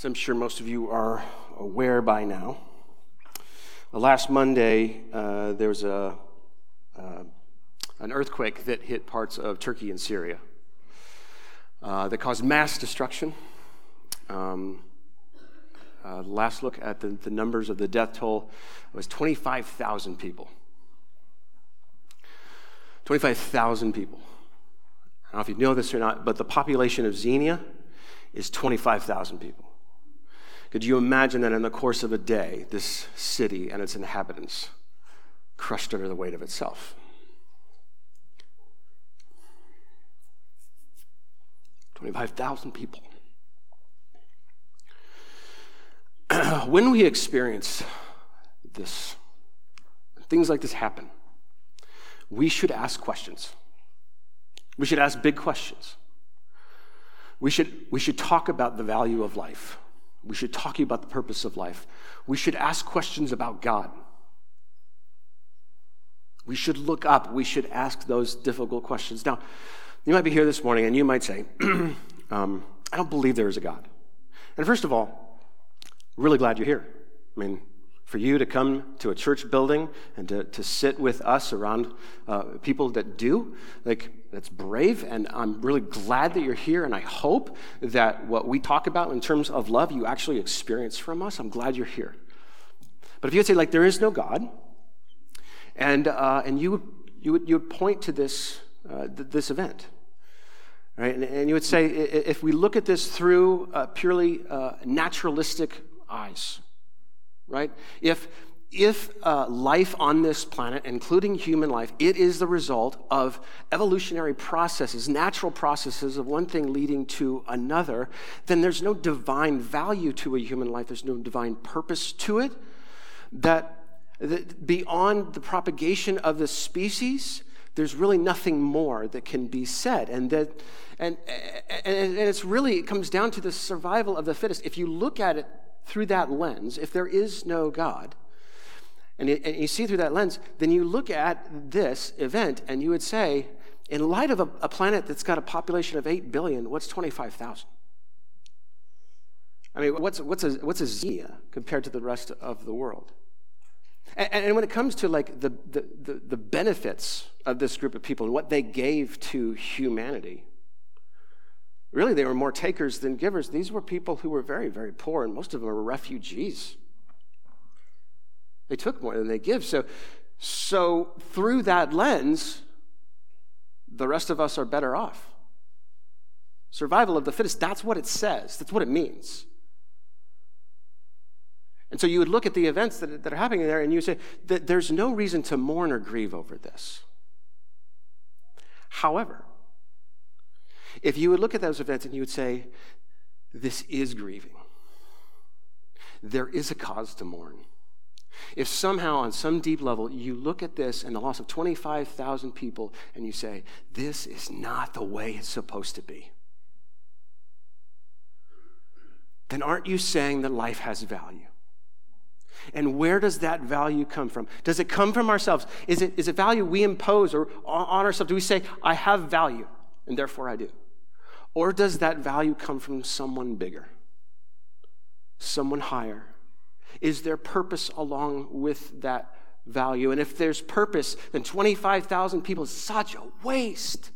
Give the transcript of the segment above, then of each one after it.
As I'm sure most of you are aware by now, last Monday uh, there was a, uh, an earthquake that hit parts of Turkey and Syria uh, that caused mass destruction. Um, uh, last look at the, the numbers of the death toll was 25,000 people. 25,000 people. I don't know if you know this or not, but the population of Xenia is 25,000 people. Could you imagine that in the course of a day, this city and its inhabitants crushed under the weight of itself? Twenty-five thousand people. when we experience this, things like this happen, we should ask questions. We should ask big questions. We should, we should talk about the value of life. We should talk about the purpose of life. We should ask questions about God. We should look up. We should ask those difficult questions. Now, you might be here this morning and you might say, um, I don't believe there is a God. And first of all, really glad you're here. I mean, for you to come to a church building and to, to sit with us around uh, people that do, like, that's brave. And I'm really glad that you're here. And I hope that what we talk about in terms of love, you actually experience from us. I'm glad you're here. But if you would say, like, there is no God, and, uh, and you, you, would, you would point to this, uh, th- this event, right? And, and, you would say, if we look at this through uh, purely uh, naturalistic eyes, right? If, if uh, life on this planet, including human life, it is the result of evolutionary processes, natural processes of one thing leading to another, then there's no divine value to a human life. There's no divine purpose to it. That, that beyond the propagation of the species, there's really nothing more that can be said. And that, and, and, and it's really, it comes down to the survival of the fittest. If you look at it through that lens, if there is no God, and you, and you see through that lens, then you look at this event and you would say, in light of a, a planet that's got a population of 8 billion, what's 25,000? I mean, what's, what's, a, what's a Xenia compared to the rest of the world? And, and when it comes to like the, the, the, the benefits of this group of people and what they gave to humanity, Really, they were more takers than givers. These were people who were very, very poor, and most of them were refugees. They took more than they give. So, so through that lens, the rest of us are better off. Survival of the fittest, that's what it says, that's what it means. And so you would look at the events that, that are happening there and you say that there's no reason to mourn or grieve over this. However, if you would look at those events and you would say, this is grieving, there is a cause to mourn. If somehow, on some deep level, you look at this and the loss of 25,000 people and you say, this is not the way it's supposed to be, then aren't you saying that life has value? And where does that value come from? Does it come from ourselves? Is it, is it value we impose or on ourselves? Do we say, I have value, and therefore I do? Or does that value come from someone bigger, someone higher? Is there purpose along with that value? And if there's purpose, then 25,000 people is such a waste.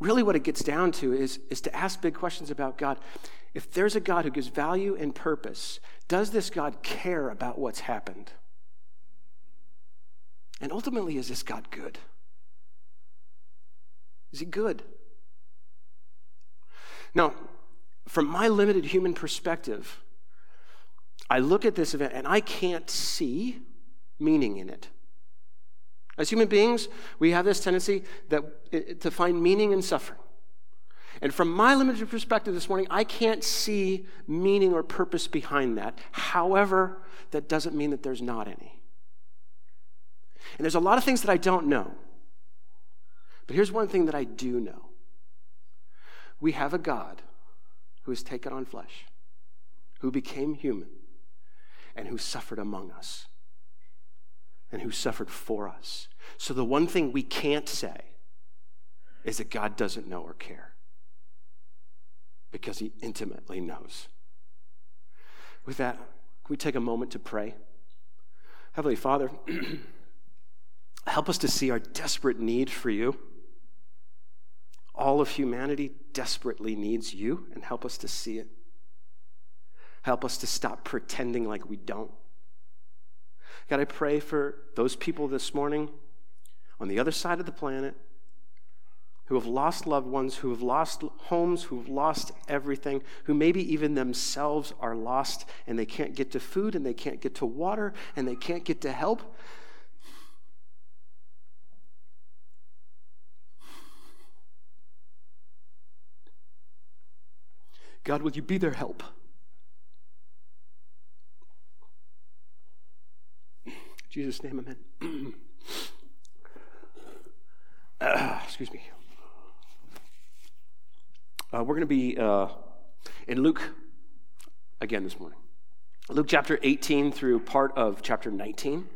Really, what it gets down to is, is to ask big questions about God. If there's a God who gives value and purpose, does this God care about what's happened? And ultimately, is this God good? Is he good? Now, from my limited human perspective, I look at this event and I can't see meaning in it. As human beings, we have this tendency that, eh, eh, to find meaning in suffering. And from my limited perspective this morning, I can't see meaning or purpose behind that. However, that doesn't mean that there's not any. And there's a lot of things that I don't know. But here's one thing that I do know we have a God who has taken on flesh, who became human, and who suffered among us, and who suffered for us. So the one thing we can't say is that God doesn't know or care because he intimately knows. With that, can we take a moment to pray? Heavenly Father, help us to see our desperate need for you. All of humanity desperately needs you, and help us to see it. Help us to stop pretending like we don't. God, I pray for those people this morning on the other side of the planet who have lost loved ones, who have lost homes, who have lost everything, who maybe even themselves are lost and they can't get to food and they can't get to water and they can't get to help. God, will you be their help? In Jesus' name, amen. uh, excuse me. Uh, we're going to be uh, in Luke again this morning. Luke chapter 18 through part of chapter 19.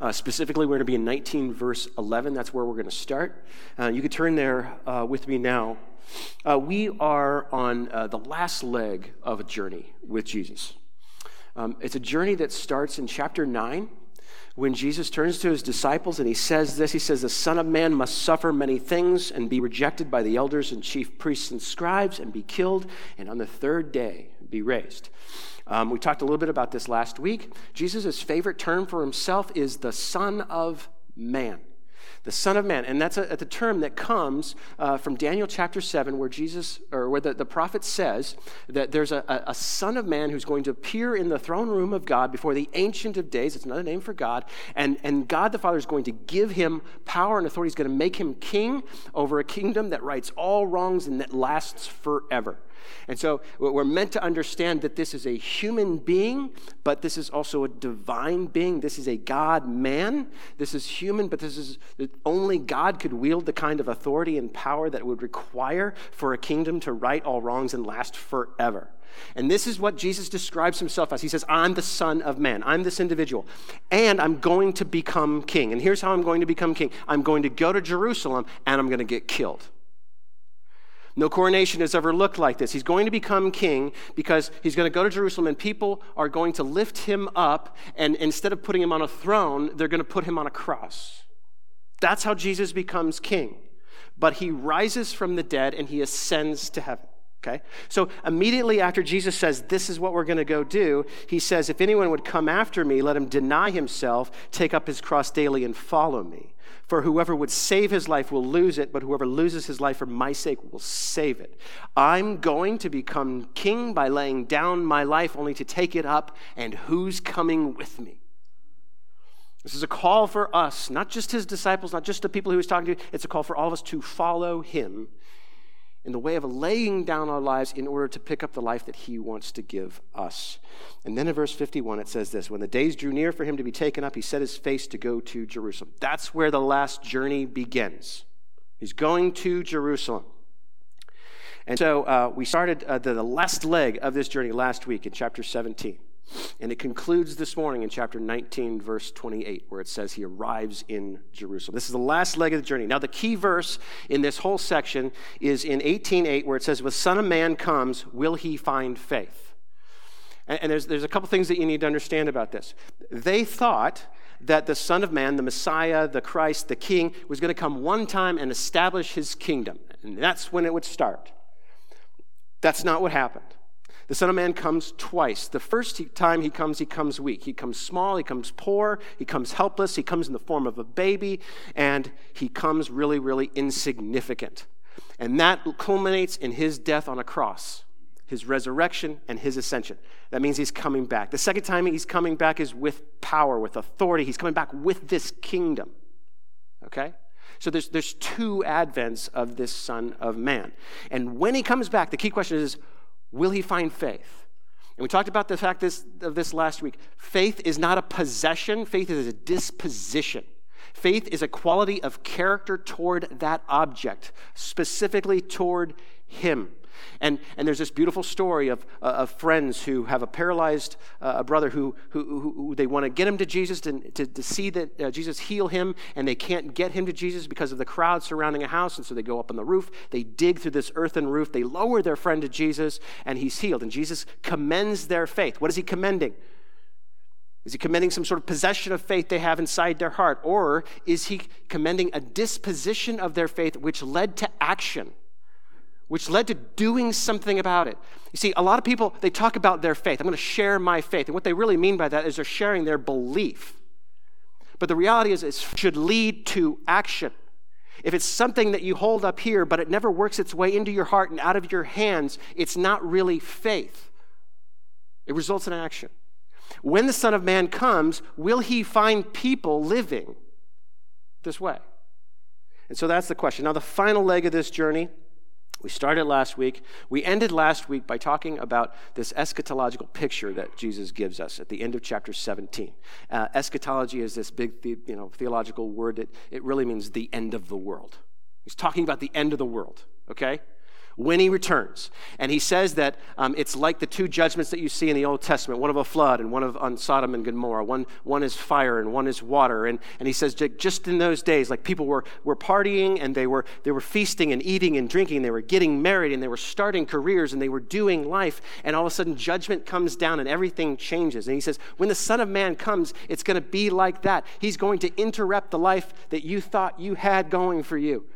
Uh, specifically, we're going to be in 19, verse 11. That's where we're going to start. Uh, you could turn there uh, with me now. Uh, we are on uh, the last leg of a journey with Jesus. Um, it's a journey that starts in chapter 9 when Jesus turns to his disciples and he says this He says, The Son of Man must suffer many things and be rejected by the elders and chief priests and scribes and be killed, and on the third day be raised. Um, we talked a little bit about this last week. Jesus' favorite term for himself is the Son of Man the Son of Man. And that's a, a term that comes uh, from Daniel chapter 7, where Jesus, or where the, the prophet says that there's a, a, Son of Man who's going to appear in the throne room of God before the Ancient of Days. It's another name for God. And, and God the Father is going to give him power and authority. He's going to make him king over a kingdom that rights all wrongs and that lasts forever. And so we're meant to understand that this is a human being, but this is also a divine being. This is a God man. This is human, but this is only God could wield the kind of authority and power that would require for a kingdom to right all wrongs and last forever. And this is what Jesus describes himself as. He says, I'm the Son of Man. I'm this individual. And I'm going to become king. And here's how I'm going to become king I'm going to go to Jerusalem and I'm going to get killed. No coronation has ever looked like this. He's going to become king because he's going to go to Jerusalem and people are going to lift him up, and instead of putting him on a throne, they're going to put him on a cross. That's how Jesus becomes king. But he rises from the dead and he ascends to heaven. Okay? So immediately after Jesus says, This is what we're going to go do, he says, If anyone would come after me, let him deny himself, take up his cross daily, and follow me. For whoever would save his life will lose it, but whoever loses his life for my sake will save it. I'm going to become king by laying down my life only to take it up, and who's coming with me? This is a call for us, not just his disciples, not just the people he was talking to. It's a call for all of us to follow him in the way of laying down our lives in order to pick up the life that he wants to give us. And then in verse 51, it says this When the days drew near for him to be taken up, he set his face to go to Jerusalem. That's where the last journey begins. He's going to Jerusalem. And so uh, we started uh, the, the last leg of this journey last week in chapter 17. And it concludes this morning in chapter 19, verse 28, where it says he arrives in Jerusalem. This is the last leg of the journey. Now, the key verse in this whole section is in 18:8, where it says, "When Son of Man comes, will he find faith?" And, and there's, there's a couple things that you need to understand about this. They thought that the Son of Man, the Messiah, the Christ, the King, was going to come one time and establish his kingdom. And that's when it would start. That's not what happened. The Son of Man comes twice. The first time he comes, he comes weak. He comes small, he comes poor, he comes helpless, he comes in the form of a baby, and he comes really, really insignificant. And that culminates in his death on a cross, his resurrection, and his ascension. That means he's coming back. The second time he's coming back is with power, with authority. He's coming back with this kingdom. Okay? So there's, there's two advents of this Son of Man. And when he comes back, the key question is Will he find faith? And we talked about the fact this, of this last week. Faith is not a possession, faith is a disposition. Faith is a quality of character toward that object, specifically toward him. And, and there's this beautiful story of, uh, of friends who have a paralyzed uh, brother who, who, who, who, they want to get him to Jesus to, to, to see that uh, Jesus heal him, and they can't get him to Jesus because of the crowd surrounding a house. And so they go up on the roof, they dig through this earthen roof, they lower their friend to Jesus, and he's healed. And Jesus commends their faith. What is he commending? Is he commending some sort of possession of faith they have inside their heart? Or is he commending a disposition of their faith which led to action? Which led to doing something about it. You see, a lot of people, they talk about their faith. I'm going to share my faith. And what they really mean by that is they're sharing their belief. But the reality is, it should lead to action. If it's something that you hold up here, but it never works its way into your heart and out of your hands, it's not really faith. It results in action. When the Son of Man comes, will he find people living this way? And so that's the question. Now, the final leg of this journey we started last week. We ended last week by talking about this eschatological picture that Jesus gives us at the end of chapter 17. Uh, eschatology is this big the, you know, theological word that it really means the end of the world. He's talking about the end of the world, okay? When he returns. And he says that um, it's like the two judgments that you see in the Old Testament one of a flood and one of on Sodom and Gomorrah. One, one is fire and one is water. And, and he says just in those days, like people were, were partying and they were, they were feasting and eating and drinking. They were getting married and they were starting careers and they were doing life. And all of a sudden, judgment comes down and everything changes. And he says, when the Son of Man comes, it's going to be like that. He's going to interrupt the life that you thought you had going for you.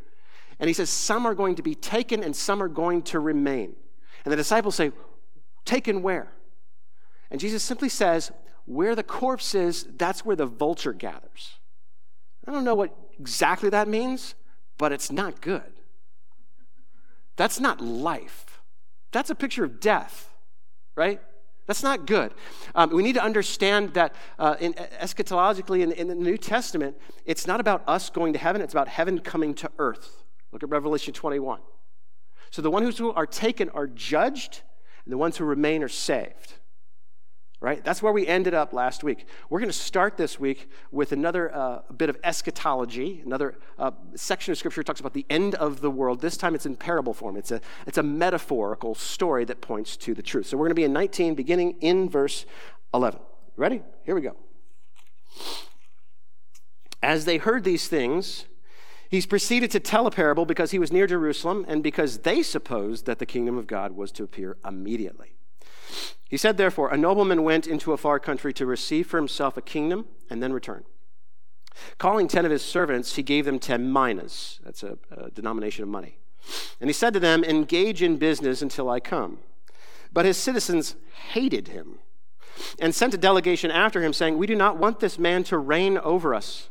And he says, Some are going to be taken and some are going to remain. And the disciples say, Taken where? And Jesus simply says, Where the corpse is, that's where the vulture gathers. I don't know what exactly that means, but it's not good. That's not life. That's a picture of death, right? That's not good. Um, we need to understand that uh, in, eschatologically in, in the New Testament, it's not about us going to heaven, it's about heaven coming to earth. Look at Revelation 21. So the ones who are taken are judged, and the ones who remain are saved. Right? That's where we ended up last week. We're going to start this week with another uh, bit of eschatology, another uh, section of scripture talks about the end of the world. This time it's in parable form. It's a, it's a metaphorical story that points to the truth. So we're going to be in 19, beginning in verse 11. Ready? Here we go. As they heard these things, He's proceeded to tell a parable because he was near Jerusalem and because they supposed that the kingdom of God was to appear immediately. He said, therefore, a nobleman went into a far country to receive for himself a kingdom and then return. Calling ten of his servants, he gave them ten minas. That's a, a denomination of money. And he said to them, Engage in business until I come. But his citizens hated him and sent a delegation after him, saying, We do not want this man to reign over us.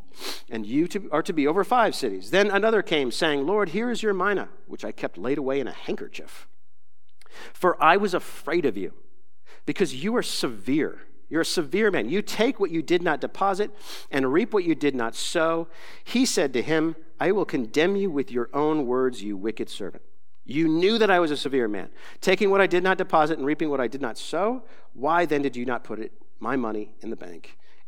and you to, are to be over five cities. Then another came, saying, Lord, here is your mina, which I kept laid away in a handkerchief. For I was afraid of you, because you are severe. You're a severe man. You take what you did not deposit and reap what you did not sow. He said to him, I will condemn you with your own words, you wicked servant. You knew that I was a severe man, taking what I did not deposit and reaping what I did not sow. Why then did you not put it, my money in the bank?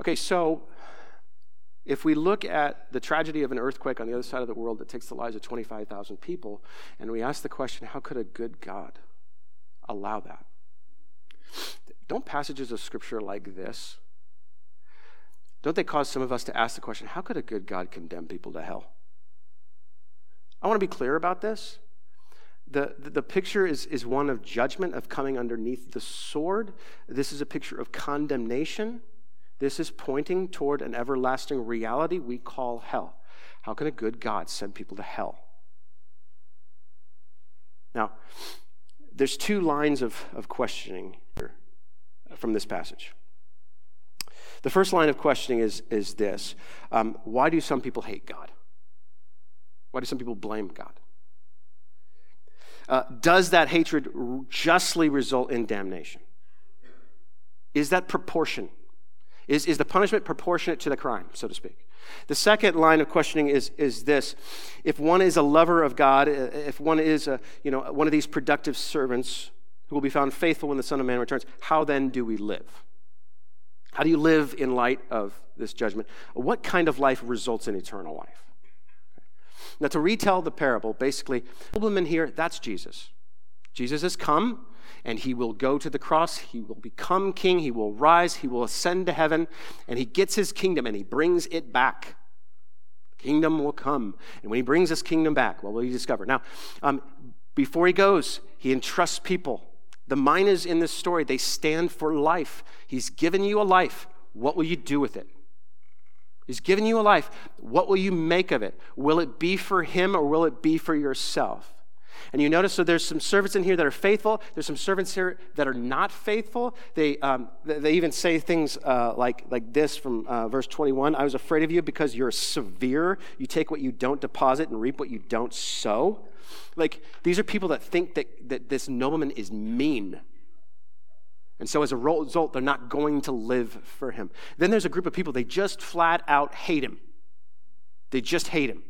Okay, so if we look at the tragedy of an earthquake on the other side of the world that takes the lives of 25,000 people, and we ask the question, how could a good God allow that? Don't passages of scripture like this, don't they cause some of us to ask the question, how could a good God condemn people to hell? I want to be clear about this. The, the, the, picture is, is one of judgment, of coming underneath the sword. This is a picture of condemnation. This is pointing toward an everlasting reality we call hell. How can a good God send people to hell? Now, there's two lines of, of questioning from this passage. The first line of questioning is, is this um, Why do some people hate God? Why do some people blame God? Uh, does that hatred justly result in damnation? Is that proportion? Is, is the punishment proportionate to the crime, so to speak? The second line of questioning is, is this if one is a lover of God, uh, if one is a, you know, one of these productive servants who will be found faithful when the Son of Man returns, how then do we live? How do you live in light of this judgment? What kind of life results in eternal life? Now, to retell the parable, basically, the nobleman here, that's Jesus. Jesus has come and he will go to the cross. He will become king. He will rise. He will ascend to heaven and he gets his kingdom and he brings it back. Kingdom will come. And when he brings his kingdom back, what will he discover? Now, um, before he goes, he entrusts people. The minas in this story, they stand for life. He's given you a life. What will you do with it? He's given you a life. What will you make of it? Will it be for him or will it be for yourself? And you notice, so there's some servants in here that are faithful. There's some servants here that are not faithful. They, um, they even say things uh, like, like this from uh, verse 21 I was afraid of you because you're severe. You take what you don't deposit and reap what you don't sow. Like, these are people that think that, that this nobleman is mean. And so as a result, they're not going to live for him. Then there's a group of people, they just flat out hate him. They just hate him.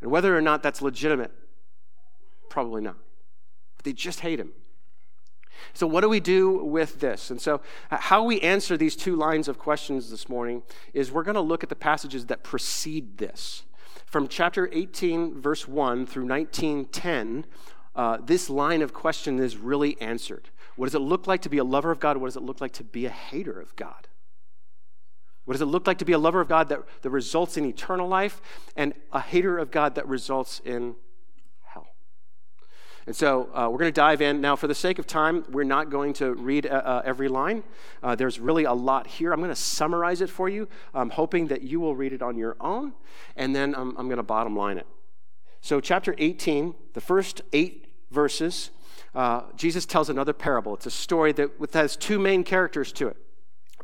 And whether or not that's legitimate, probably not. But they just hate him. So, what do we do with this? And so, how we answer these two lines of questions this morning is we're going to look at the passages that precede this. From chapter 18, verse 1 through 1910, uh, this line of question is really answered. What does it look like to be a lover of God? What does it look like to be a hater of God? What does it look like to be a lover of God that, that results in eternal life and a hater of God that results in hell? And so uh, we're going to dive in. Now, for the sake of time, we're not going to read uh, uh every line. Uh, there's really a lot here. I'm going to summarize it for you, I'm hoping that you will read it on your own, and then I'm, I'm going to bottom line it. So, chapter 18, the first eight verses, uh, Jesus tells another parable. It's a story that has two main characters to it.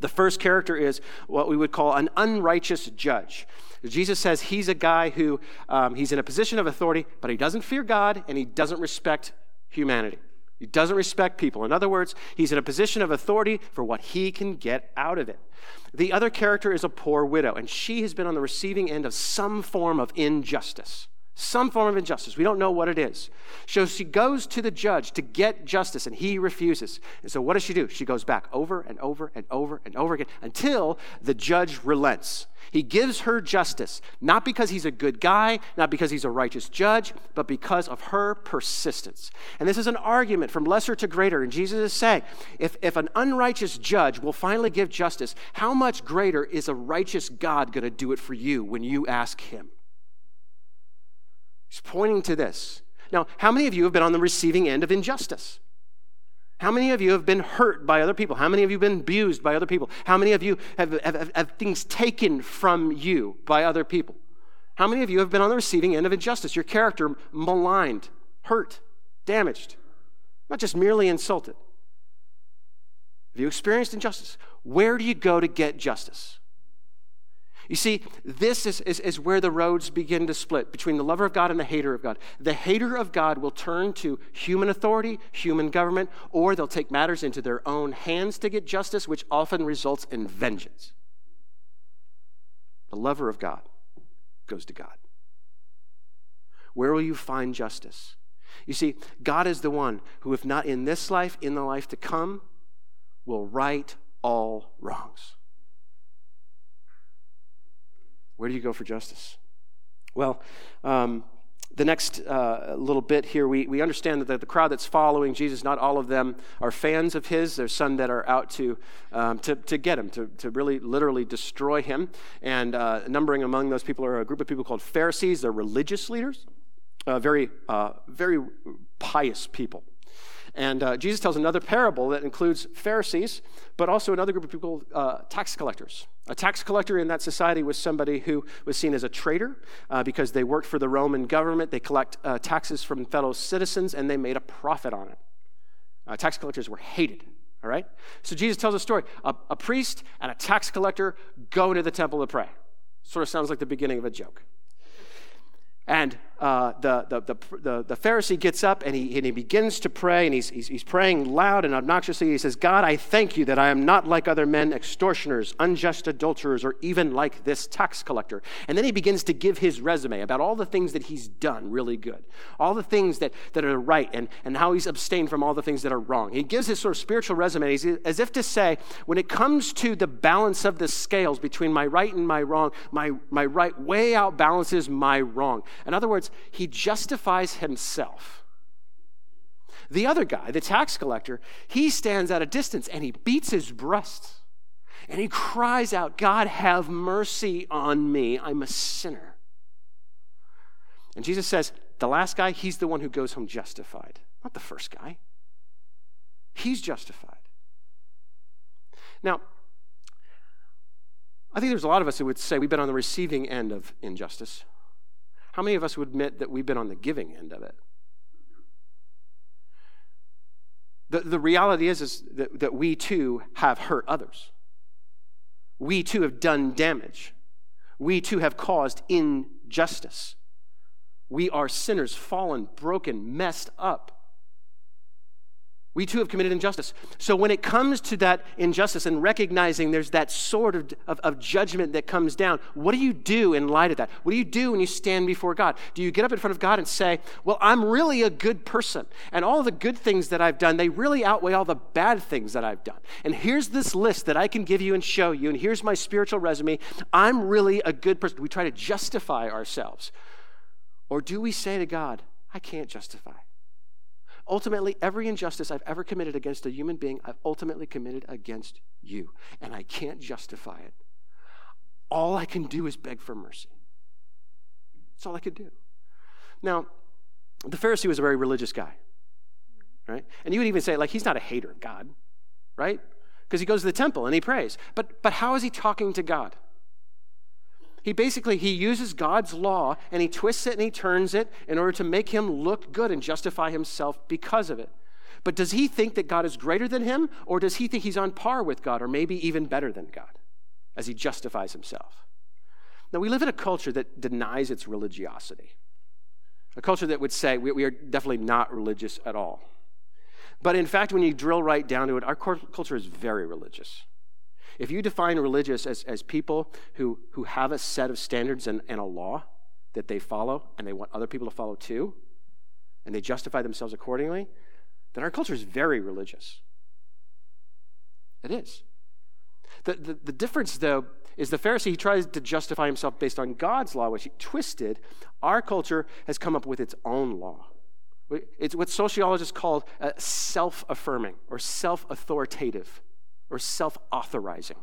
The first character is what we would call an unrighteous judge. Jesus says he's a guy who um, he's in a position of authority, but he doesn't fear God and he doesn't respect humanity. He doesn't respect people. In other words, he's in a position of authority for what he can get out of it. The other character is a poor widow, and she has been on the receiving end of some form of injustice some form of injustice. We don't know what it is. So she goes to the judge to get justice, and he refuses. And so what does she do? She goes back over and over and over and over again until the judge relents. He gives her justice, not because he's a good guy, not because he's a righteous judge, but because of her persistence. And this is an argument from lesser to greater. And Jesus is saying if, if an unrighteous judge will finally give justice, how much greater is a righteous God going to do it for you when you ask him? He's pointing to this. Now, how many of you have been on the receiving end of injustice? How many of you have been hurt by other people? How many of you have been abused by other people? How many of you have, have, have, things taken from you by other people? How many of you have been on the receiving end of injustice? Your character maligned, hurt, damaged, not just merely insulted. Have you experienced injustice? Where do you go to get justice? You see, this is, is, is, where the roads begin to split between the lover of God and the hater of God. The hater of God will turn to human authority, human government, or they'll take matters into their own hands to get justice, which often results in vengeance. The lover of God goes to God. Where will you find justice? You see, God is the one who, if not in this life, in the life to come, will right all wrongs. Where do you go for justice? Well, um, the next uh, little bit here, we, we understand that the, the, crowd that's following Jesus, not all of them are fans of his. There's some that are out to, um, to, to get him, to, to really literally destroy him. And uh, numbering among those people are a group of people called Pharisees. They're religious leaders, uh, very, uh, very pious people. And uh, Jesus tells another parable that includes Pharisees, but also another group of people, uh, tax collectors. A tax collector in that society was somebody who was seen as a traitor uh, because they worked for the Roman government. They collect uh, taxes from fellow citizens and they made a profit on it. Uh, tax collectors were hated. All right? So Jesus tells a story. A, a priest and a tax collector go into the temple to pray. Sort of sounds like the beginning of a joke. And uh, the, the, the, the, Pharisee gets up and he, and he begins to pray, and he's, he's, he's praying loud and obnoxiously. He says, God, I thank you that I am not like other men, extortioners, unjust adulterers, or even like this tax collector. And then he begins to give his resume about all the things that he's done really good, all the things that, that are right, and, and how he's abstained from all the things that are wrong. He gives his sort of spiritual resume he's, as if to say, when it comes to the balance of the scales between my right and my wrong, my, my right way outbalances my wrong. In other words, words, he justifies himself. The other guy, the tax collector, he stands at a distance and he beats his breast and he cries out, God, have mercy on me. I'm a sinner. And Jesus says, the last guy, he's the one who goes home justified, not the first guy. He's justified. Now, I think there's a lot of us who would say we've been on the receiving end of injustice. How many of us would admit that we've been on the giving end of it? The, the reality is, is that, that we too have hurt others. We too have done damage. We too have caused injustice. We are sinners, fallen, broken, messed up. We too have committed injustice. So when it comes to that injustice and recognizing there's that sort of, of, of, judgment that comes down, what do you do in light of that? What do you do when you stand before God? Do you get up in front of God and say, Well, I'm really a good person, and all the good things that I've done, they really outweigh all the bad things that I've done. And here's this list that I can give you and show you, and here's my spiritual resume. I'm really a good person. We try to justify ourselves. Or do we say to God, I can't justify? Ultimately, every injustice I've ever committed against a human being, I've ultimately committed against you, and I can't justify it. All I can do is beg for mercy. That's all I could do. Now, the Pharisee was a very religious guy, right? And you would even say, like, he's not a hater of God, right? Because he goes to the temple and he prays. But, but how is he talking to God? He basically he uses God's law and he twists it and he turns it in order to make him look good and justify himself because of it. But does he think that God is greater than him or does he think he's on par with God or maybe even better than God as he justifies himself? Now we live in a culture that denies its religiosity. A culture that would say we, we are definitely not religious at all. But in fact, when you drill right down to it, our culture is very religious. If you define religious as, as people who, who have a set of standards and, and a law that they follow and they want other people to follow too, and they justify themselves accordingly, then our culture is very religious. It is. The, the, the, difference, though, is the Pharisee, he tries to justify himself based on God's law, which he twisted. Our culture has come up with its own law. It's what sociologists call self affirming or self authoritative or self authorizing.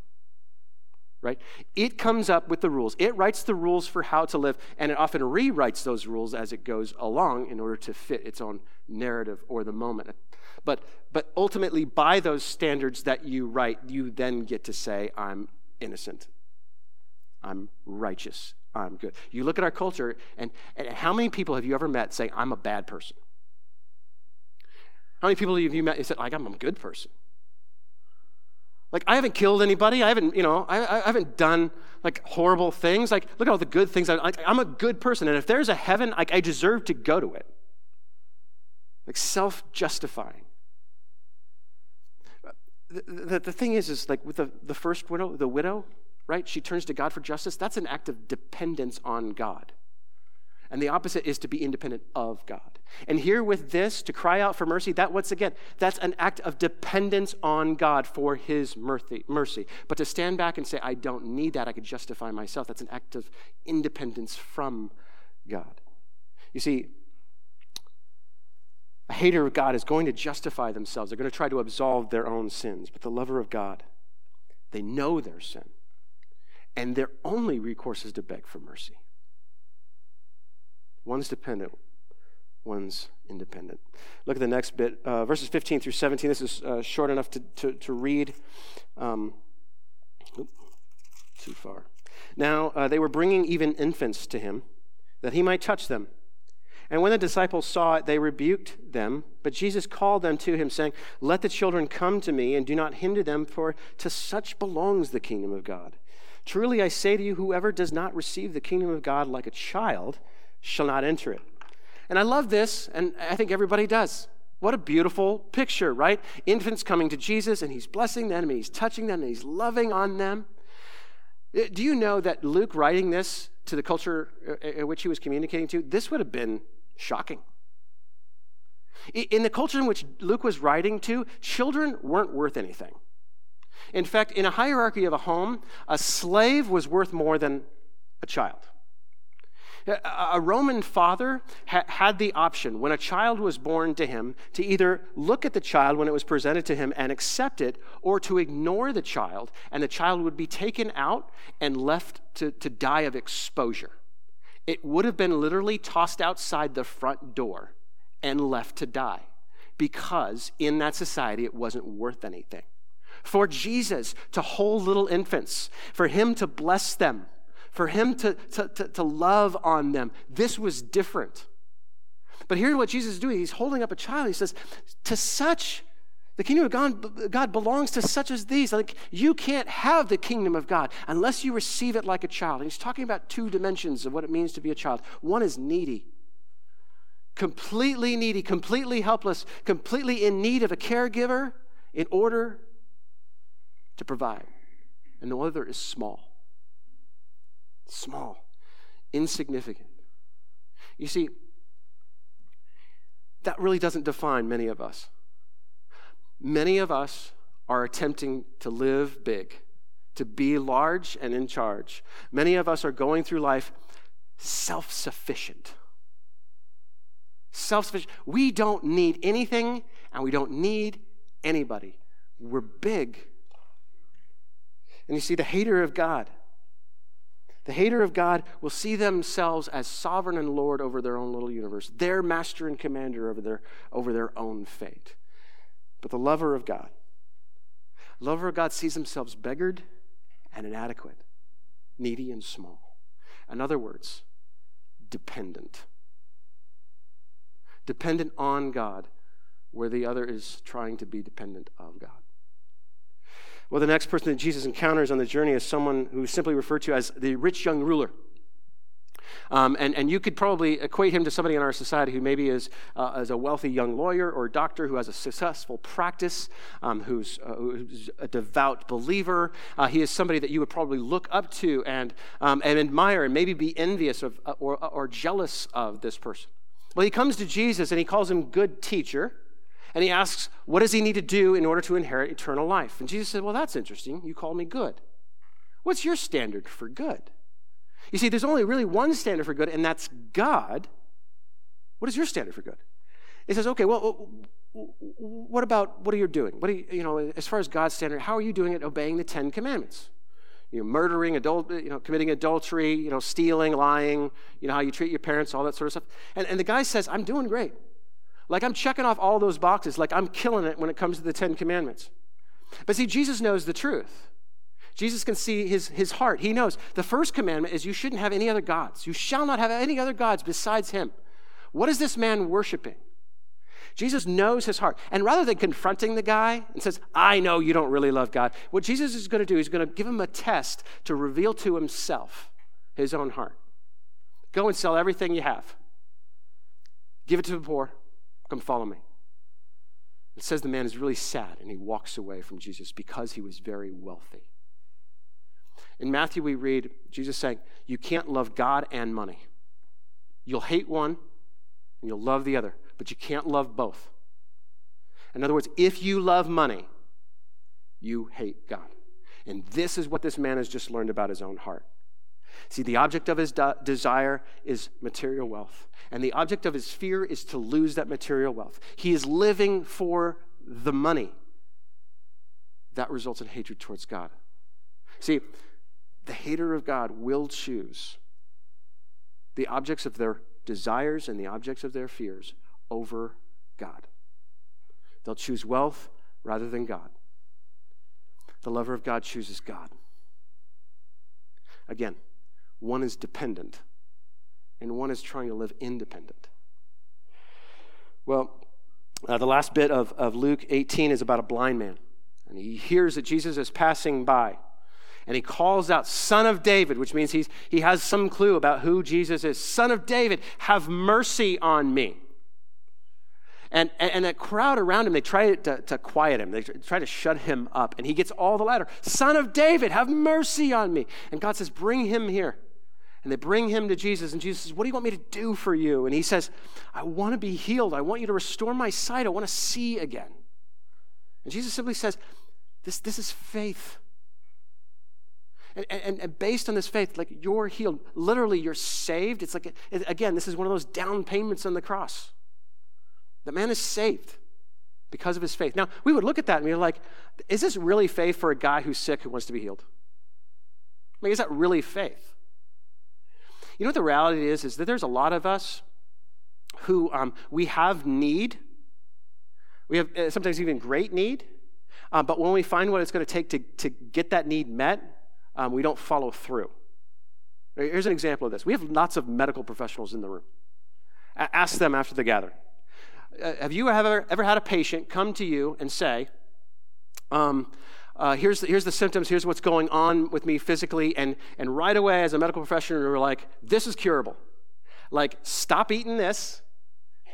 Right? It comes up with the rules. It writes the rules for how to live, and it often rewrites those rules as it goes along in order to fit its own narrative or the moment. But, but ultimately, by those standards that you write, you then get to say, I'm innocent, I'm righteous, I'm good. You look at our culture, and, and how many people have you ever met saying, I'm a bad person? How many people have you met and said, like, I'm a good person? Like, I haven't killed anybody. I haven't, you know, I, I haven't done like horrible things. Like, look at all the good things. I, am a good person. And if there's a heaven, like, I deserve to go to it. Like, self justifying. The, the, the, thing is, is like with the, the first widow, the widow, right? She turns to God for justice. That's an act of dependence on God. And the opposite is to be independent of God. And here with this, to cry out for mercy, that once again, that's an act of dependence on God for his mercy. But to stand back and say, I don't need that, I could justify myself, that's an act of independence from God. You see, a hater of God is going to justify themselves. They're going to try to absolve their own sins. But the lover of God, they know their sin. And their only recourse is to beg for mercy. One's dependent, one's independent. Look at the next bit, uh, verses 15 through 17. This is uh, short enough to, to, to read. Um, too far. Now, uh, they were bringing even infants to him that he might touch them. And when the disciples saw it, they rebuked them. But Jesus called them to him, saying, Let the children come to me, and do not hinder them, for to such belongs the kingdom of God. Truly I say to you, whoever does not receive the kingdom of God like a child shall not enter it. And I love this, and I think everybody does. What a beautiful picture, right? Infants coming to Jesus, and he's blessing them, and he's touching them, and he's loving on them. Uh, do you know that Luke writing this to the culture uh, in which he was communicating to, this would have been shocking. In the culture in which Luke was writing to, children weren't worth anything. In fact, in a hierarchy of a home, a slave was worth more than a child. A Roman father had the option, when a child was born to him, to either look at the child when it was presented to him and accept it, or to ignore the child, and the child would be taken out and left to, to die of exposure. It would have been literally tossed outside the front door and left to die because in that society it wasn't worth anything. For Jesus to hold little infants, for him to bless them, for him to, to, to, to love on them. This was different. But here's what Jesus is doing. He's holding up a child. He says, To such, the kingdom of God, God belongs to such as these. Like, you can't have the kingdom of God unless you receive it like a child. And he's talking about two dimensions of what it means to be a child. One is needy, completely needy, completely helpless, completely in need of a caregiver in order to provide. And the other is small small, insignificant. You see, that really doesn't define many of us. Many of us are attempting to live big, to be large and in charge. Many of us are going through life self sufficient. Self sufficient. We don't need anything and we don't need anybody. We're big. And you see, the hater of God the hater of God will see themselves as sovereign and Lord over their own little universe, their master and commander over their, over their own fate. But the lover of God, lover of God sees themselves beggared and inadequate, needy and small. In other words, dependent. Dependent on God, where the other is trying to be dependent of God. Well, the next person that Jesus encounters on the journey is someone who's simply referred to as the rich young ruler. Um, and, and you could probably equate him to somebody in our society who maybe is, uh, is a wealthy young lawyer or doctor who has a successful practice, um, who's, uh, who's, a devout believer. Uh, he is somebody that you would probably look up to and, um, and admire and maybe be envious of uh, or, or jealous of this person. Well, he comes to Jesus and he calls him good teacher. And he asks, What does he need to do in order to inherit eternal life? And Jesus said, Well, that's interesting. You call me good. What's your standard for good? You see, there's only really one standard for good, and that's God. What is your standard for good? He says, Okay, well, what about what are you doing? What are you, you know, as far as God's standard, how are you doing it obeying the Ten Commandments? You know, murdering, adult, you know, committing adultery, you know, stealing, lying, you know, how you treat your parents, all that sort of stuff. And, and the guy says, I'm doing great. Like I'm checking off all those boxes, like I'm killing it when it comes to the Ten Commandments. But see, Jesus knows the truth. Jesus can see his, his heart. He knows the first commandment is you shouldn't have any other gods. You shall not have any other gods besides him. What is this man worshiping? Jesus knows his heart. And rather than confronting the guy and says, I know you don't really love God, what Jesus is going to do is going to give him a test to reveal to himself his own heart. Go and sell everything you have, give it to the poor, Come follow me. It says the man is really sad and he walks away from Jesus because he was very wealthy. In Matthew, we read Jesus saying, You can't love God and money. You'll hate one and you'll love the other, but you can't love both. In other words, if you love money, you hate God. And this is what this man has just learned about his own heart. See, the object of his de- desire is material wealth, and the object of his fear is to lose that material wealth. He is living for the money. That results in hatred towards God. See, the hater of God will choose the objects of their desires and the objects of their fears over God. They'll choose wealth rather than God. The lover of God chooses God. Again, one is dependent, and one is trying to live independent. Well, uh, the last bit of, of Luke 18 is about a blind man. And he hears that Jesus is passing by. And he calls out, Son of David, which means he's, he has some clue about who Jesus is. Son of David, have mercy on me. And, and, and that crowd around him, they try to, to quiet him. They try to shut him up. And he gets all the louder Son of David, have mercy on me. And God says, Bring him here. And they bring him to Jesus. And Jesus says, What do you want me to do for you? And he says, I want to be healed. I want you to restore my sight. I want to see again. And Jesus simply says, This, this is faith. And, and, and, based on this faith, like you're healed. Literally, you're saved. It's like, again, this is one of those down payments on the cross. The man is saved because of his faith. Now, we would look at that and be like, is this really faith for a guy who's sick who wants to be healed? Mean, is that really faith? You know what the reality is? Is that there's a lot of us who um, we have need. We have uh, sometimes even great need. Uh, but when we find what it's going to take to, get that need met, um, we don't follow through. Here's an example of this. We have lots of medical professionals in the room. A- ask them after the gathering. Uh, have you ever, ever had a patient come to you and say, um, uh, here's, the, here's the symptoms, here's what's going on with me physically, and, and right away, as a medical professional, we're like, this is curable. Like, stop eating this.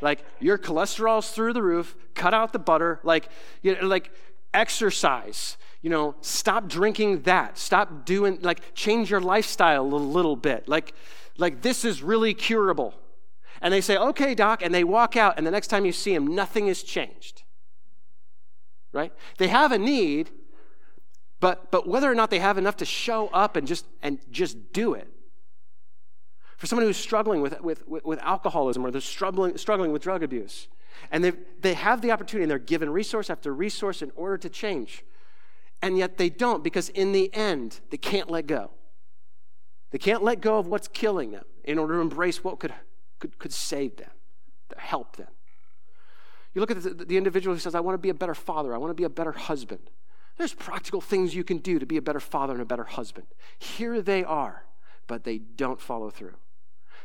Like, your cholesterol's through the roof, cut out the butter, like, you know, like exercise. You know, stop drinking that. Stop doing, like, change your lifestyle a little bit. Like, like this is really curable. And they say, okay, doc, and they walk out, and the next time you see them, nothing has changed. Right? They have a need, but, but whether or not they have enough to show up and just, and just do it. For someone who's struggling with, with, with alcoholism or they're struggling, struggling with drug abuse, and they, they have the opportunity and they're given resource after resource in order to change, and yet they don't because in the end, they can't let go. They can't let go of what's killing them in order to embrace what could could, could save them, help them. You look at the, the individual who says, I want to be a better father, I want to be a better husband. There's practical things you can do to be a better father and a better husband. Here they are, but they don't follow through.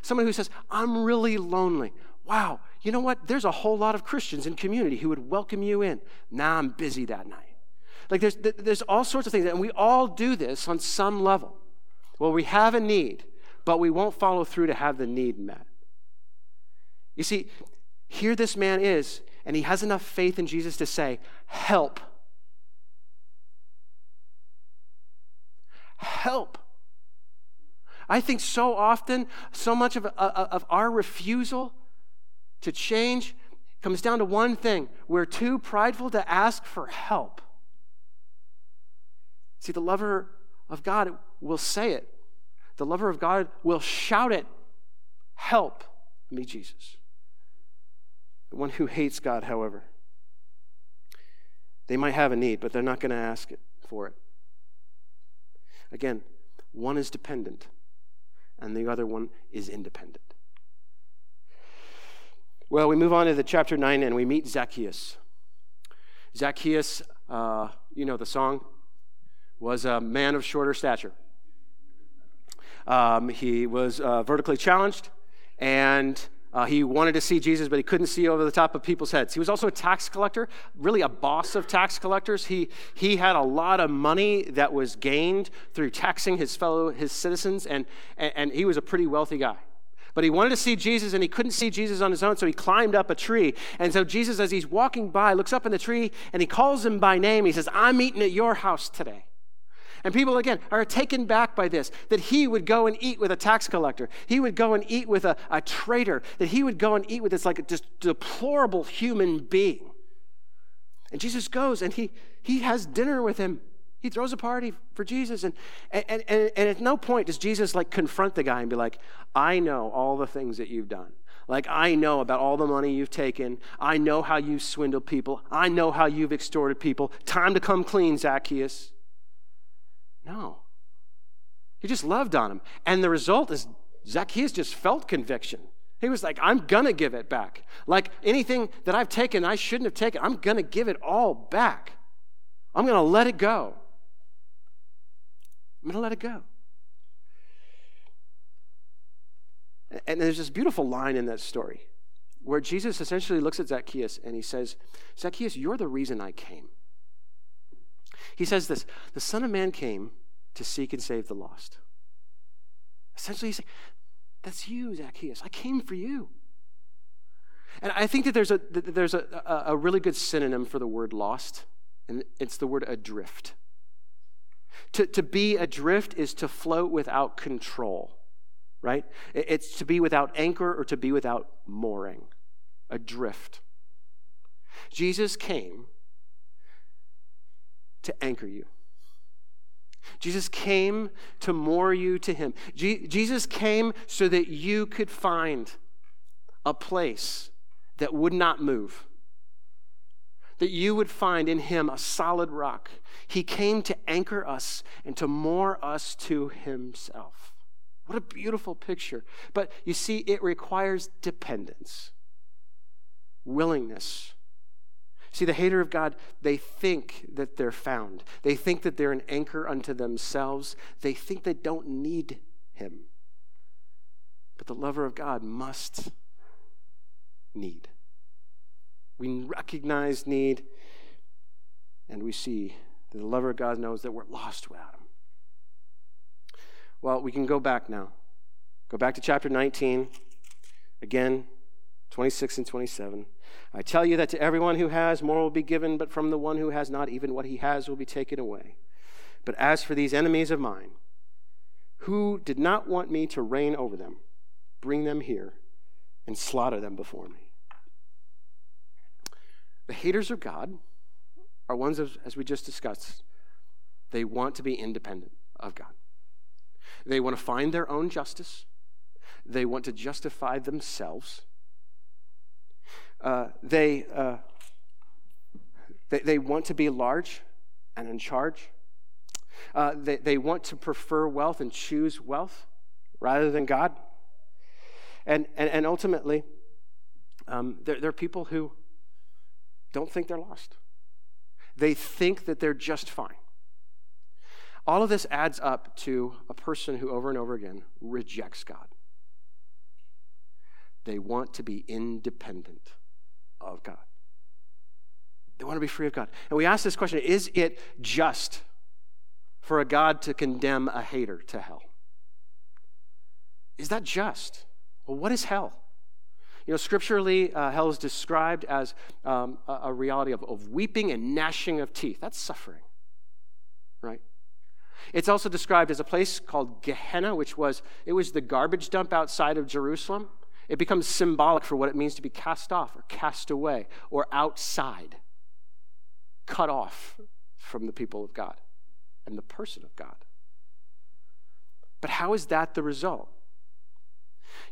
Someone who says, I'm really lonely. Wow, you know what? There's a whole lot of Christians in community who would welcome you in. Now I'm busy that night. Like there's, there's all sorts of things, and we all do this on some level. Well, we have a need, but we won't follow through to have the need met. You see, here this man is, and he has enough faith in Jesus to say, Help. Help. I think so often, so much of, uh, uh, of our refusal to change comes down to one thing we're too prideful to ask for help. See, the lover of God will say it, the lover of God will shout it Help me, Jesus. The one who hates God, however, they might have a need, but they're not going to ask it for it. Again, one is dependent, and the other one is independent. Well, we move on to the chapter 9 and we meet Zacchaeus. Zacchaeus, uh, you know the song, was a man of shorter stature. Um, he was uh, vertically challenged, and uh, he wanted to see Jesus, but he couldn't see over the top of people's heads. He was also a tax collector, really a boss of tax collectors. He, he had a lot of money that was gained through taxing his fellow his citizens, and, and, and he was a pretty wealthy guy. But he wanted to see Jesus and he couldn't see Jesus on his own, so he climbed up a tree. And so Jesus, as he's walking by, looks up in the tree and he calls him by name. He says, I'm eating at your house today. And people, again, are taken back by this that he would go and eat with a tax collector. He would go and eat with a, a traitor. That he would go and eat with this like just deplorable human being. And Jesus goes and he, he has dinner with him. He throws a party for Jesus. And, and, and, and at no point does Jesus like confront the guy and be like, I know all the things that you've done. Like, I know about all the money you've taken. I know how you've swindled people. I know how you've extorted people. Time to come clean, Zacchaeus. No. He just loved on him. And the result is Zacchaeus just felt conviction. He was like, I'm going to give it back. Like anything that I've taken, I shouldn't have taken, I'm going to give it all back. I'm going to let it go. I'm going to let it go. And there's this beautiful line in that story where Jesus essentially looks at Zacchaeus and he says, Zacchaeus, you're the reason I came. He says this The Son of Man came to seek and save the lost. Essentially, he's saying, That's you, Zacchaeus. I came for you. And I think that there's a, there's a, a really good synonym for the word lost, and it's the word adrift. To, to be adrift is to float without control, right? It's to be without anchor or to be without mooring, adrift. Jesus came to anchor you. Jesus came to moor you to Him. Je- Jesus came so that you could find a place that would not move, that you would find in Him a solid rock. He came to anchor us and to moor us to Himself. What a beautiful picture. But you see, it requires dependence, willingness, See, the hater of God, they think that they're found. They think that they're an anchor unto themselves. They think they don't need him. But the lover of God must need. We recognize need, and we see that the lover of God knows that we're lost without him. Well, we can go back now. Go back to chapter 19. Again, 26 and 27. I tell you that to everyone who has, more will be given, but from the one who has not, even what he has will be taken away. But as for these enemies of mine, who did not want me to reign over them, bring them here and slaughter them before me. The haters of God are ones, of, as we just discussed, they want to be independent of God. They want to find their own justice, they want to justify themselves uh, they, uh, they, they want to be large and in charge. Uh, they, they want to prefer wealth and choose wealth rather than God. And, and, and ultimately, um, they're, they're people who don't think they're lost. They think that they're just fine. All of this adds up to a person who over and over again rejects God. They want to be independent of God. They want to be free of God. And we ask this question Is it just for a God to condemn a hater to hell? Is that just? Well, what is hell? You know, scripturally, uh, hell is described as um, a, a, reality of, of weeping and gnashing of teeth. That's suffering, right? It's also described as a place called Gehenna, which was it was the garbage dump outside of Jerusalem. It becomes symbolic for what it means to be cast off or cast away or outside, cut off from the people of God and the person of God. But how is that the result?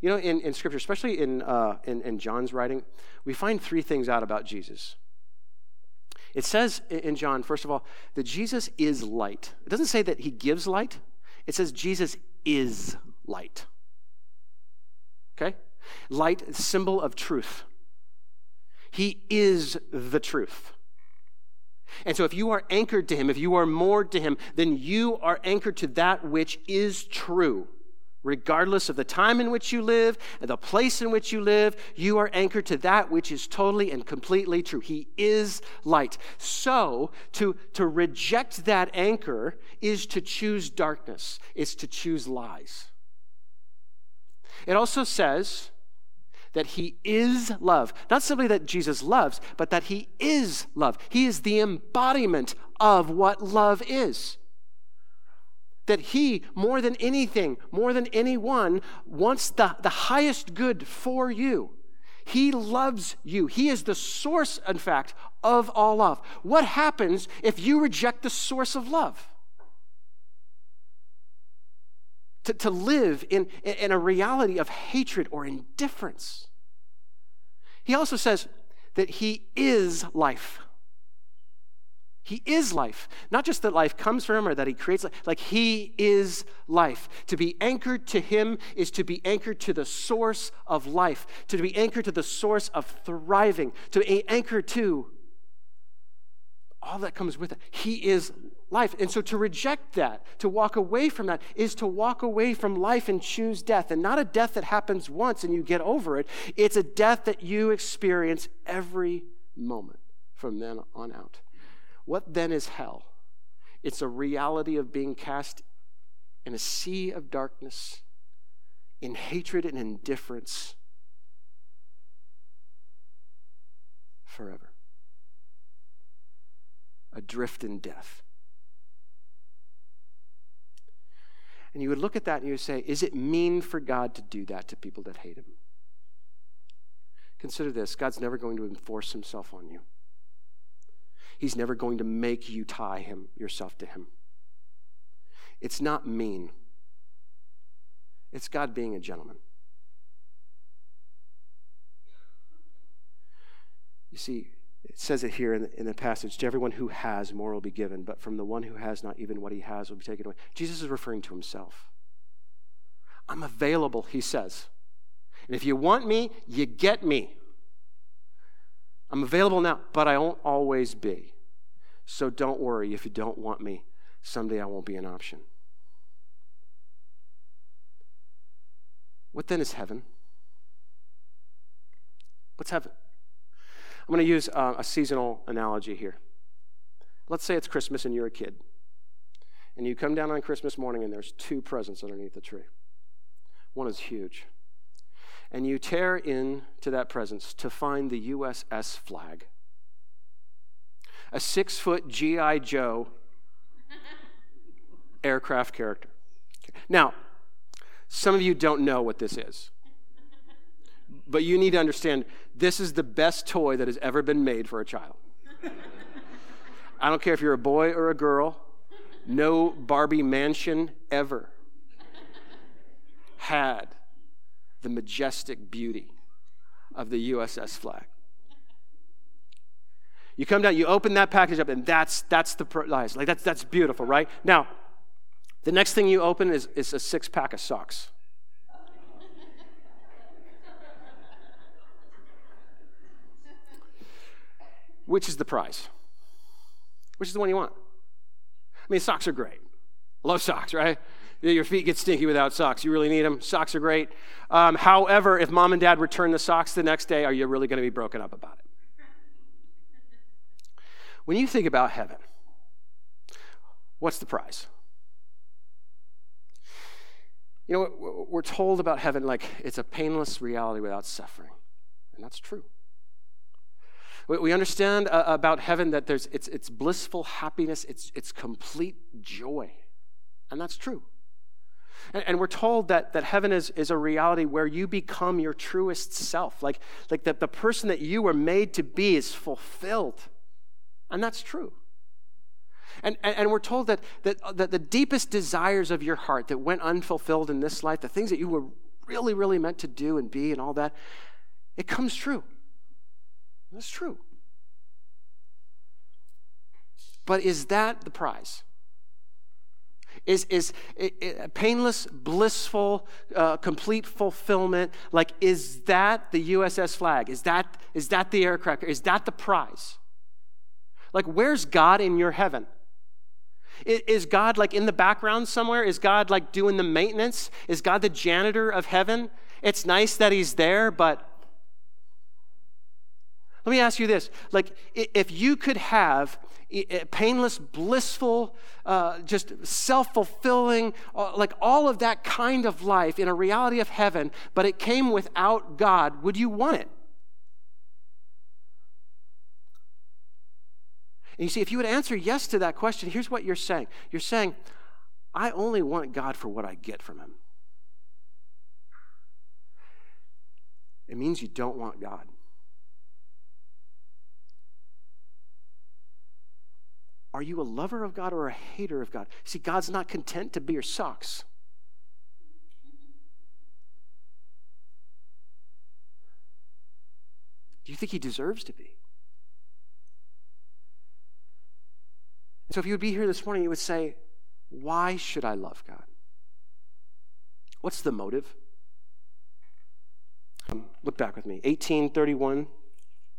You know, in, in Scripture, especially in, uh, in, in John's writing, we find three things out about Jesus. It says in John, first of all, that Jesus is light. It doesn't say that he gives light, it says Jesus is light. Okay? Light, symbol of truth. He is the truth. And so, if you are anchored to Him, if you are moored to Him, then you are anchored to that which is true. Regardless of the time in which you live and the place in which you live, you are anchored to that which is totally and completely true. He is light. So, to, to reject that anchor is to choose darkness, is to choose lies. It also says that he is love. Not simply that Jesus loves, but that he is love. He is the embodiment of what love is. That he, more than anything, more than anyone, wants the, the highest good for you. He loves you. He is the source, in fact, of all love. What happens if you reject the source of love? To, to live in, in a reality of hatred or indifference. He also says that He is life. He is life. Not just that life comes from him or that he creates life, like he is life. To be anchored to him is to be anchored to the source of life, to be anchored to the source of thriving, to be anchored to all that comes with it. He is life. And so to reject that, to walk away from that, is to walk away from life and choose death. And not a death that happens once and you get over it, it's a death that you experience every moment from then on out. What then is hell? It's a reality of being cast in a sea of darkness, in hatred and indifference forever. Adrift in death. And you would look at that and you would say, is it mean for God to do that to people that hate him? Consider this God's never going to enforce himself on you. He's never going to make you tie him yourself to him. It's not mean. It's God being a gentleman. You see, it says it here in the, in the, passage to everyone who has, more will be given, but from the one who has not, even what he has will be taken away. Jesus is referring to himself. I'm available, he says. And if you want me, you get me. I'm available now, but I won't always be. So don't worry if you don't want me. Someday I won't be an option. What then is heaven? What's heaven? I'm going to use uh, a seasonal analogy here. Let's say it's Christmas and you're a kid. And you come down on Christmas morning and there's two presents underneath the tree. One is huge and you tear into that presence to find the USS Flagg. A six foot G.I. Joe aircraft character. Now, some of you don't know what this is. But you need to understand this is the best toy that has ever been made for a child. I don't care if you're a boy or a girl, no Barbie mansion ever had the majestic beauty of the USS Flagg. You come down, you open that package up, and that's that's the prize. Like that's that's beautiful, right? Now, the next thing you open is, is a six pack of socks. Which is the prize? Which is the one you want? I mean, socks are great. love socks, right? Your feet get stinky without socks. You really need them. Socks are great. Um, however, if mom and dad return the socks the next day, are you really going to be broken up about it? When you think about heaven, what's the prize? You know, we're told about heaven like it's a painless reality without suffering. And that's true. We understand uh, about heaven that there's, it's, it's blissful happiness, it's, it's complete joy. And that's true. And, and, we're told that, that heaven is, is a reality where you become your truest self. Like, like that the person that you were made to be is fulfilled. And that's true. And, and, and, we're told that, that, that the deepest desires of your heart that went unfulfilled in this life, the things that you were really, really meant to do and be and all that, it comes true. That's true. But is that the prize? Is, is it, it, painless, blissful, uh, complete fulfillment? Like, is that the USS Flagg? Is that, is that the aircraft? Is that the prize? Like, where's God in your heaven? Is God like in the background somewhere? Is God like doing the maintenance? Is God the janitor of heaven? It's nice that He's there, but let me ask you this like, if you could have painless, blissful, uh, just self fulfilling, uh, like all of that kind of life in a reality of heaven, but it came without God, would you want it? And you see, if you would answer yes to that question, here's what you're saying you're saying, I only want God for what I get from Him. It means you don't want God. Are you a lover of God or a hater of God? See, God's not content to be your socks. Do you think he deserves to be? so if you would be here this morning, you would say, Why should I love God? What's the motive? Um, look back with me 1831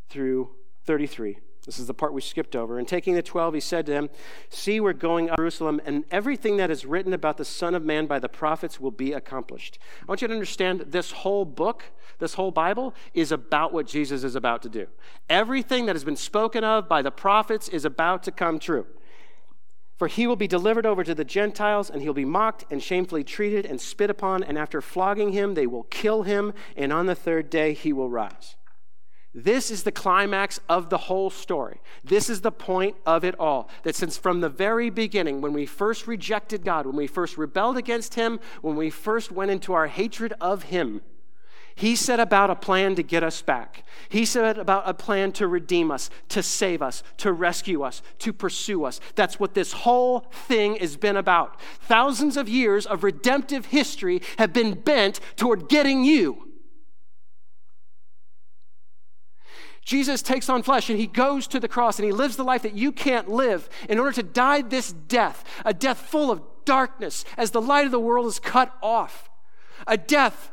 through 33. This is the part we skipped over. And taking the twelve, he said to them, See, we're going up to Jerusalem, and everything that is written about the Son of Man by the prophets will be accomplished. I want you to understand this whole book, this whole Bible, is about what Jesus is about to do. Everything that has been spoken of by the prophets is about to come true. For he will be delivered over to the Gentiles, and he'll be mocked and shamefully treated and spit upon, and after flogging him, they will kill him, and on the third day he will rise. This is the climax of the whole story. This is the point of it all. That since from the very beginning, when we first rejected God, when we first rebelled against Him, when we first went into our hatred of Him, he set about a plan to get us back. He set about a plan to redeem us, to save us, to rescue us, to pursue us. That's what this whole thing has been about. Thousands of years of redemptive history have been bent toward getting you. Jesus takes on flesh and he goes to the cross and he lives the life that you can't live in order to die this death, a death full of darkness as the light of the world is cut off, a death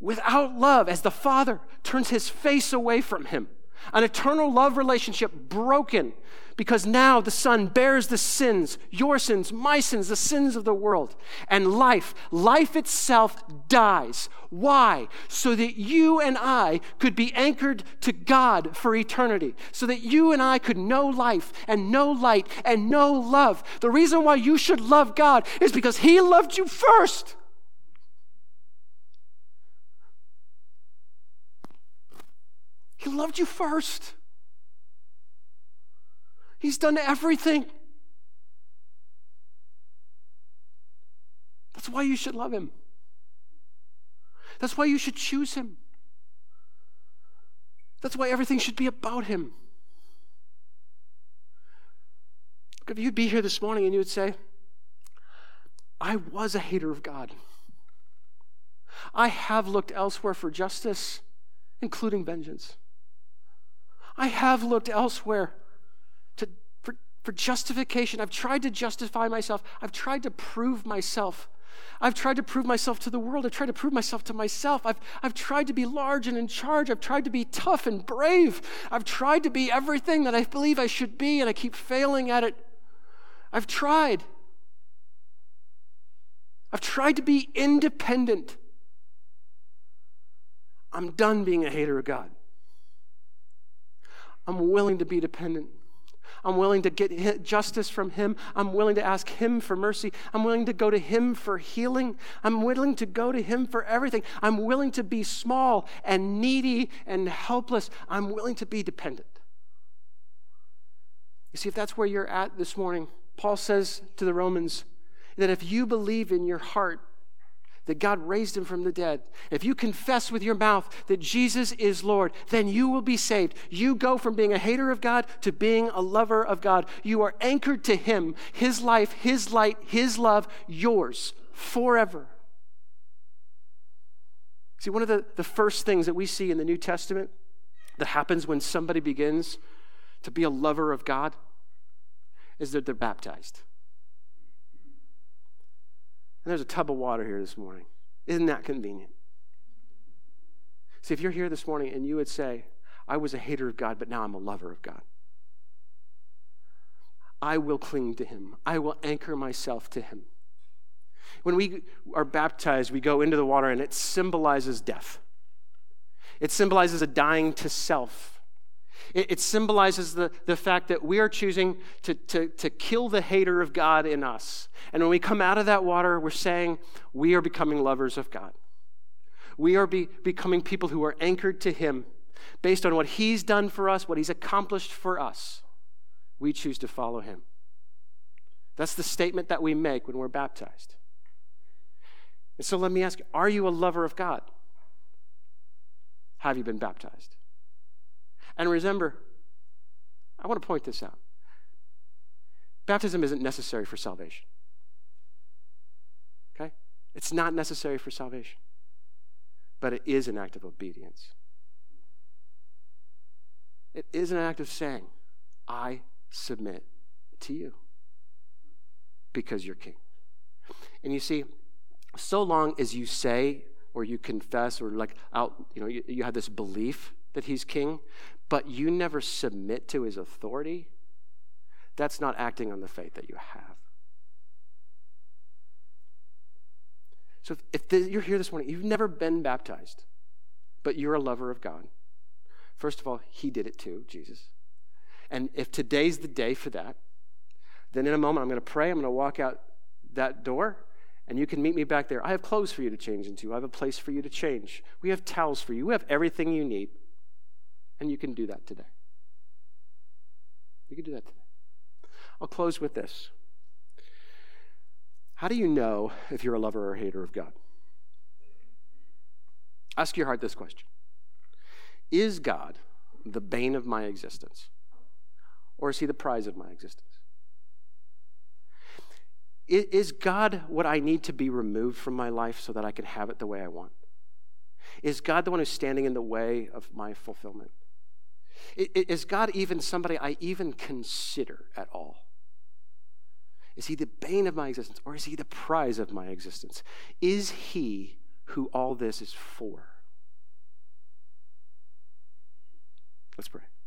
without love as the Father turns his face away from him. An eternal love relationship broken because now the Son bears the sins, your sins, my sins, the sins of the world. And life, life itself dies. Why? So that you and I could be anchored to God for eternity. So that you and I could know life and know light and know love. The reason why you should love God is because He loved you first. He loved you first. He's done everything. That's why you should love him. That's why you should choose him. That's why everything should be about him. If you'd be here this morning and you would say, I was a hater of God. I have looked elsewhere for justice, including vengeance. I have looked elsewhere for, justification. I've tried to justify myself. I've tried to prove myself. I've tried to prove myself to the world. I've tried to prove myself to myself. I've, I've tried to be large and in charge. I've tried to be tough and brave. I've tried to be everything that I believe I should be, and I keep failing at it. I've tried. I've tried to be independent. I'm done being a hater of God. I'm willing to be dependent. I'm willing to get justice from Him. I'm willing to ask Him for mercy. I'm willing to go to Him for healing. I'm willing to go to Him for everything. I'm willing to be small and needy and helpless. I'm willing to be dependent. You see, if that's where you're at this morning, Paul says to the Romans that if you believe in your heart that God raised him from the dead, if you confess with your mouth that Jesus is Lord, then you will be saved. You go from being a hater of God to being a lover of God. You are anchored to him, his life, his light, his love, yours forever. See, one of the, the first things that we see in the New Testament that happens when somebody begins to be a lover of God is that they're baptized. And there's a tub of water here this morning. Isn't that convenient? See, if you're here this morning and you would say, I was a hater of God, but now I'm a lover of God. I will cling to him. I will anchor myself to him. When we are baptized, we go into the water and it symbolizes death. It symbolizes a dying to self. It, it symbolizes the, the fact that we are choosing to, to, to kill the hater of God in us. And when we come out of that water, we're saying we are becoming lovers of God. We are be, becoming people who are anchored to Him based on what He's done for us, what He's accomplished for us. We choose to follow Him. That's the statement that we make when we're baptized. And so let me ask are you a lover of God? Have you been baptized? And remember, I want to point this out baptism isn't necessary for salvation. Okay? It's not necessary for salvation, but it is an act of obedience. It is an act of saying, I submit to you because you're king. And you see, so long as you say or you confess or like out, you know, you, you have this belief that he's king, but you never submit to his authority, that's not acting on the faith that you have. So if, if the, you're here this morning, you've never been baptized, but you're a lover of God. First of all, he did it too, Jesus. And if today's the day for that, then in a moment I'm going to pray. I'm going to walk out that door, and you can meet me back there. I have clothes for you to change into. I have a place for you to change. We have towels for you. We have everything you need. And you can do that today. You can do that today. I'll close with this. How do you know if you're a lover or a hater of God? Ask your heart this question Is God the bane of my existence? Or is he the prize of my existence? Is God what I need to be removed from my life so that I can have it the way I want? Is God the one who's standing in the way of my fulfillment? Is God even somebody I even consider at all? Is he the bane of my existence or is he the prize of my existence? Is he who all this is for? Let's pray.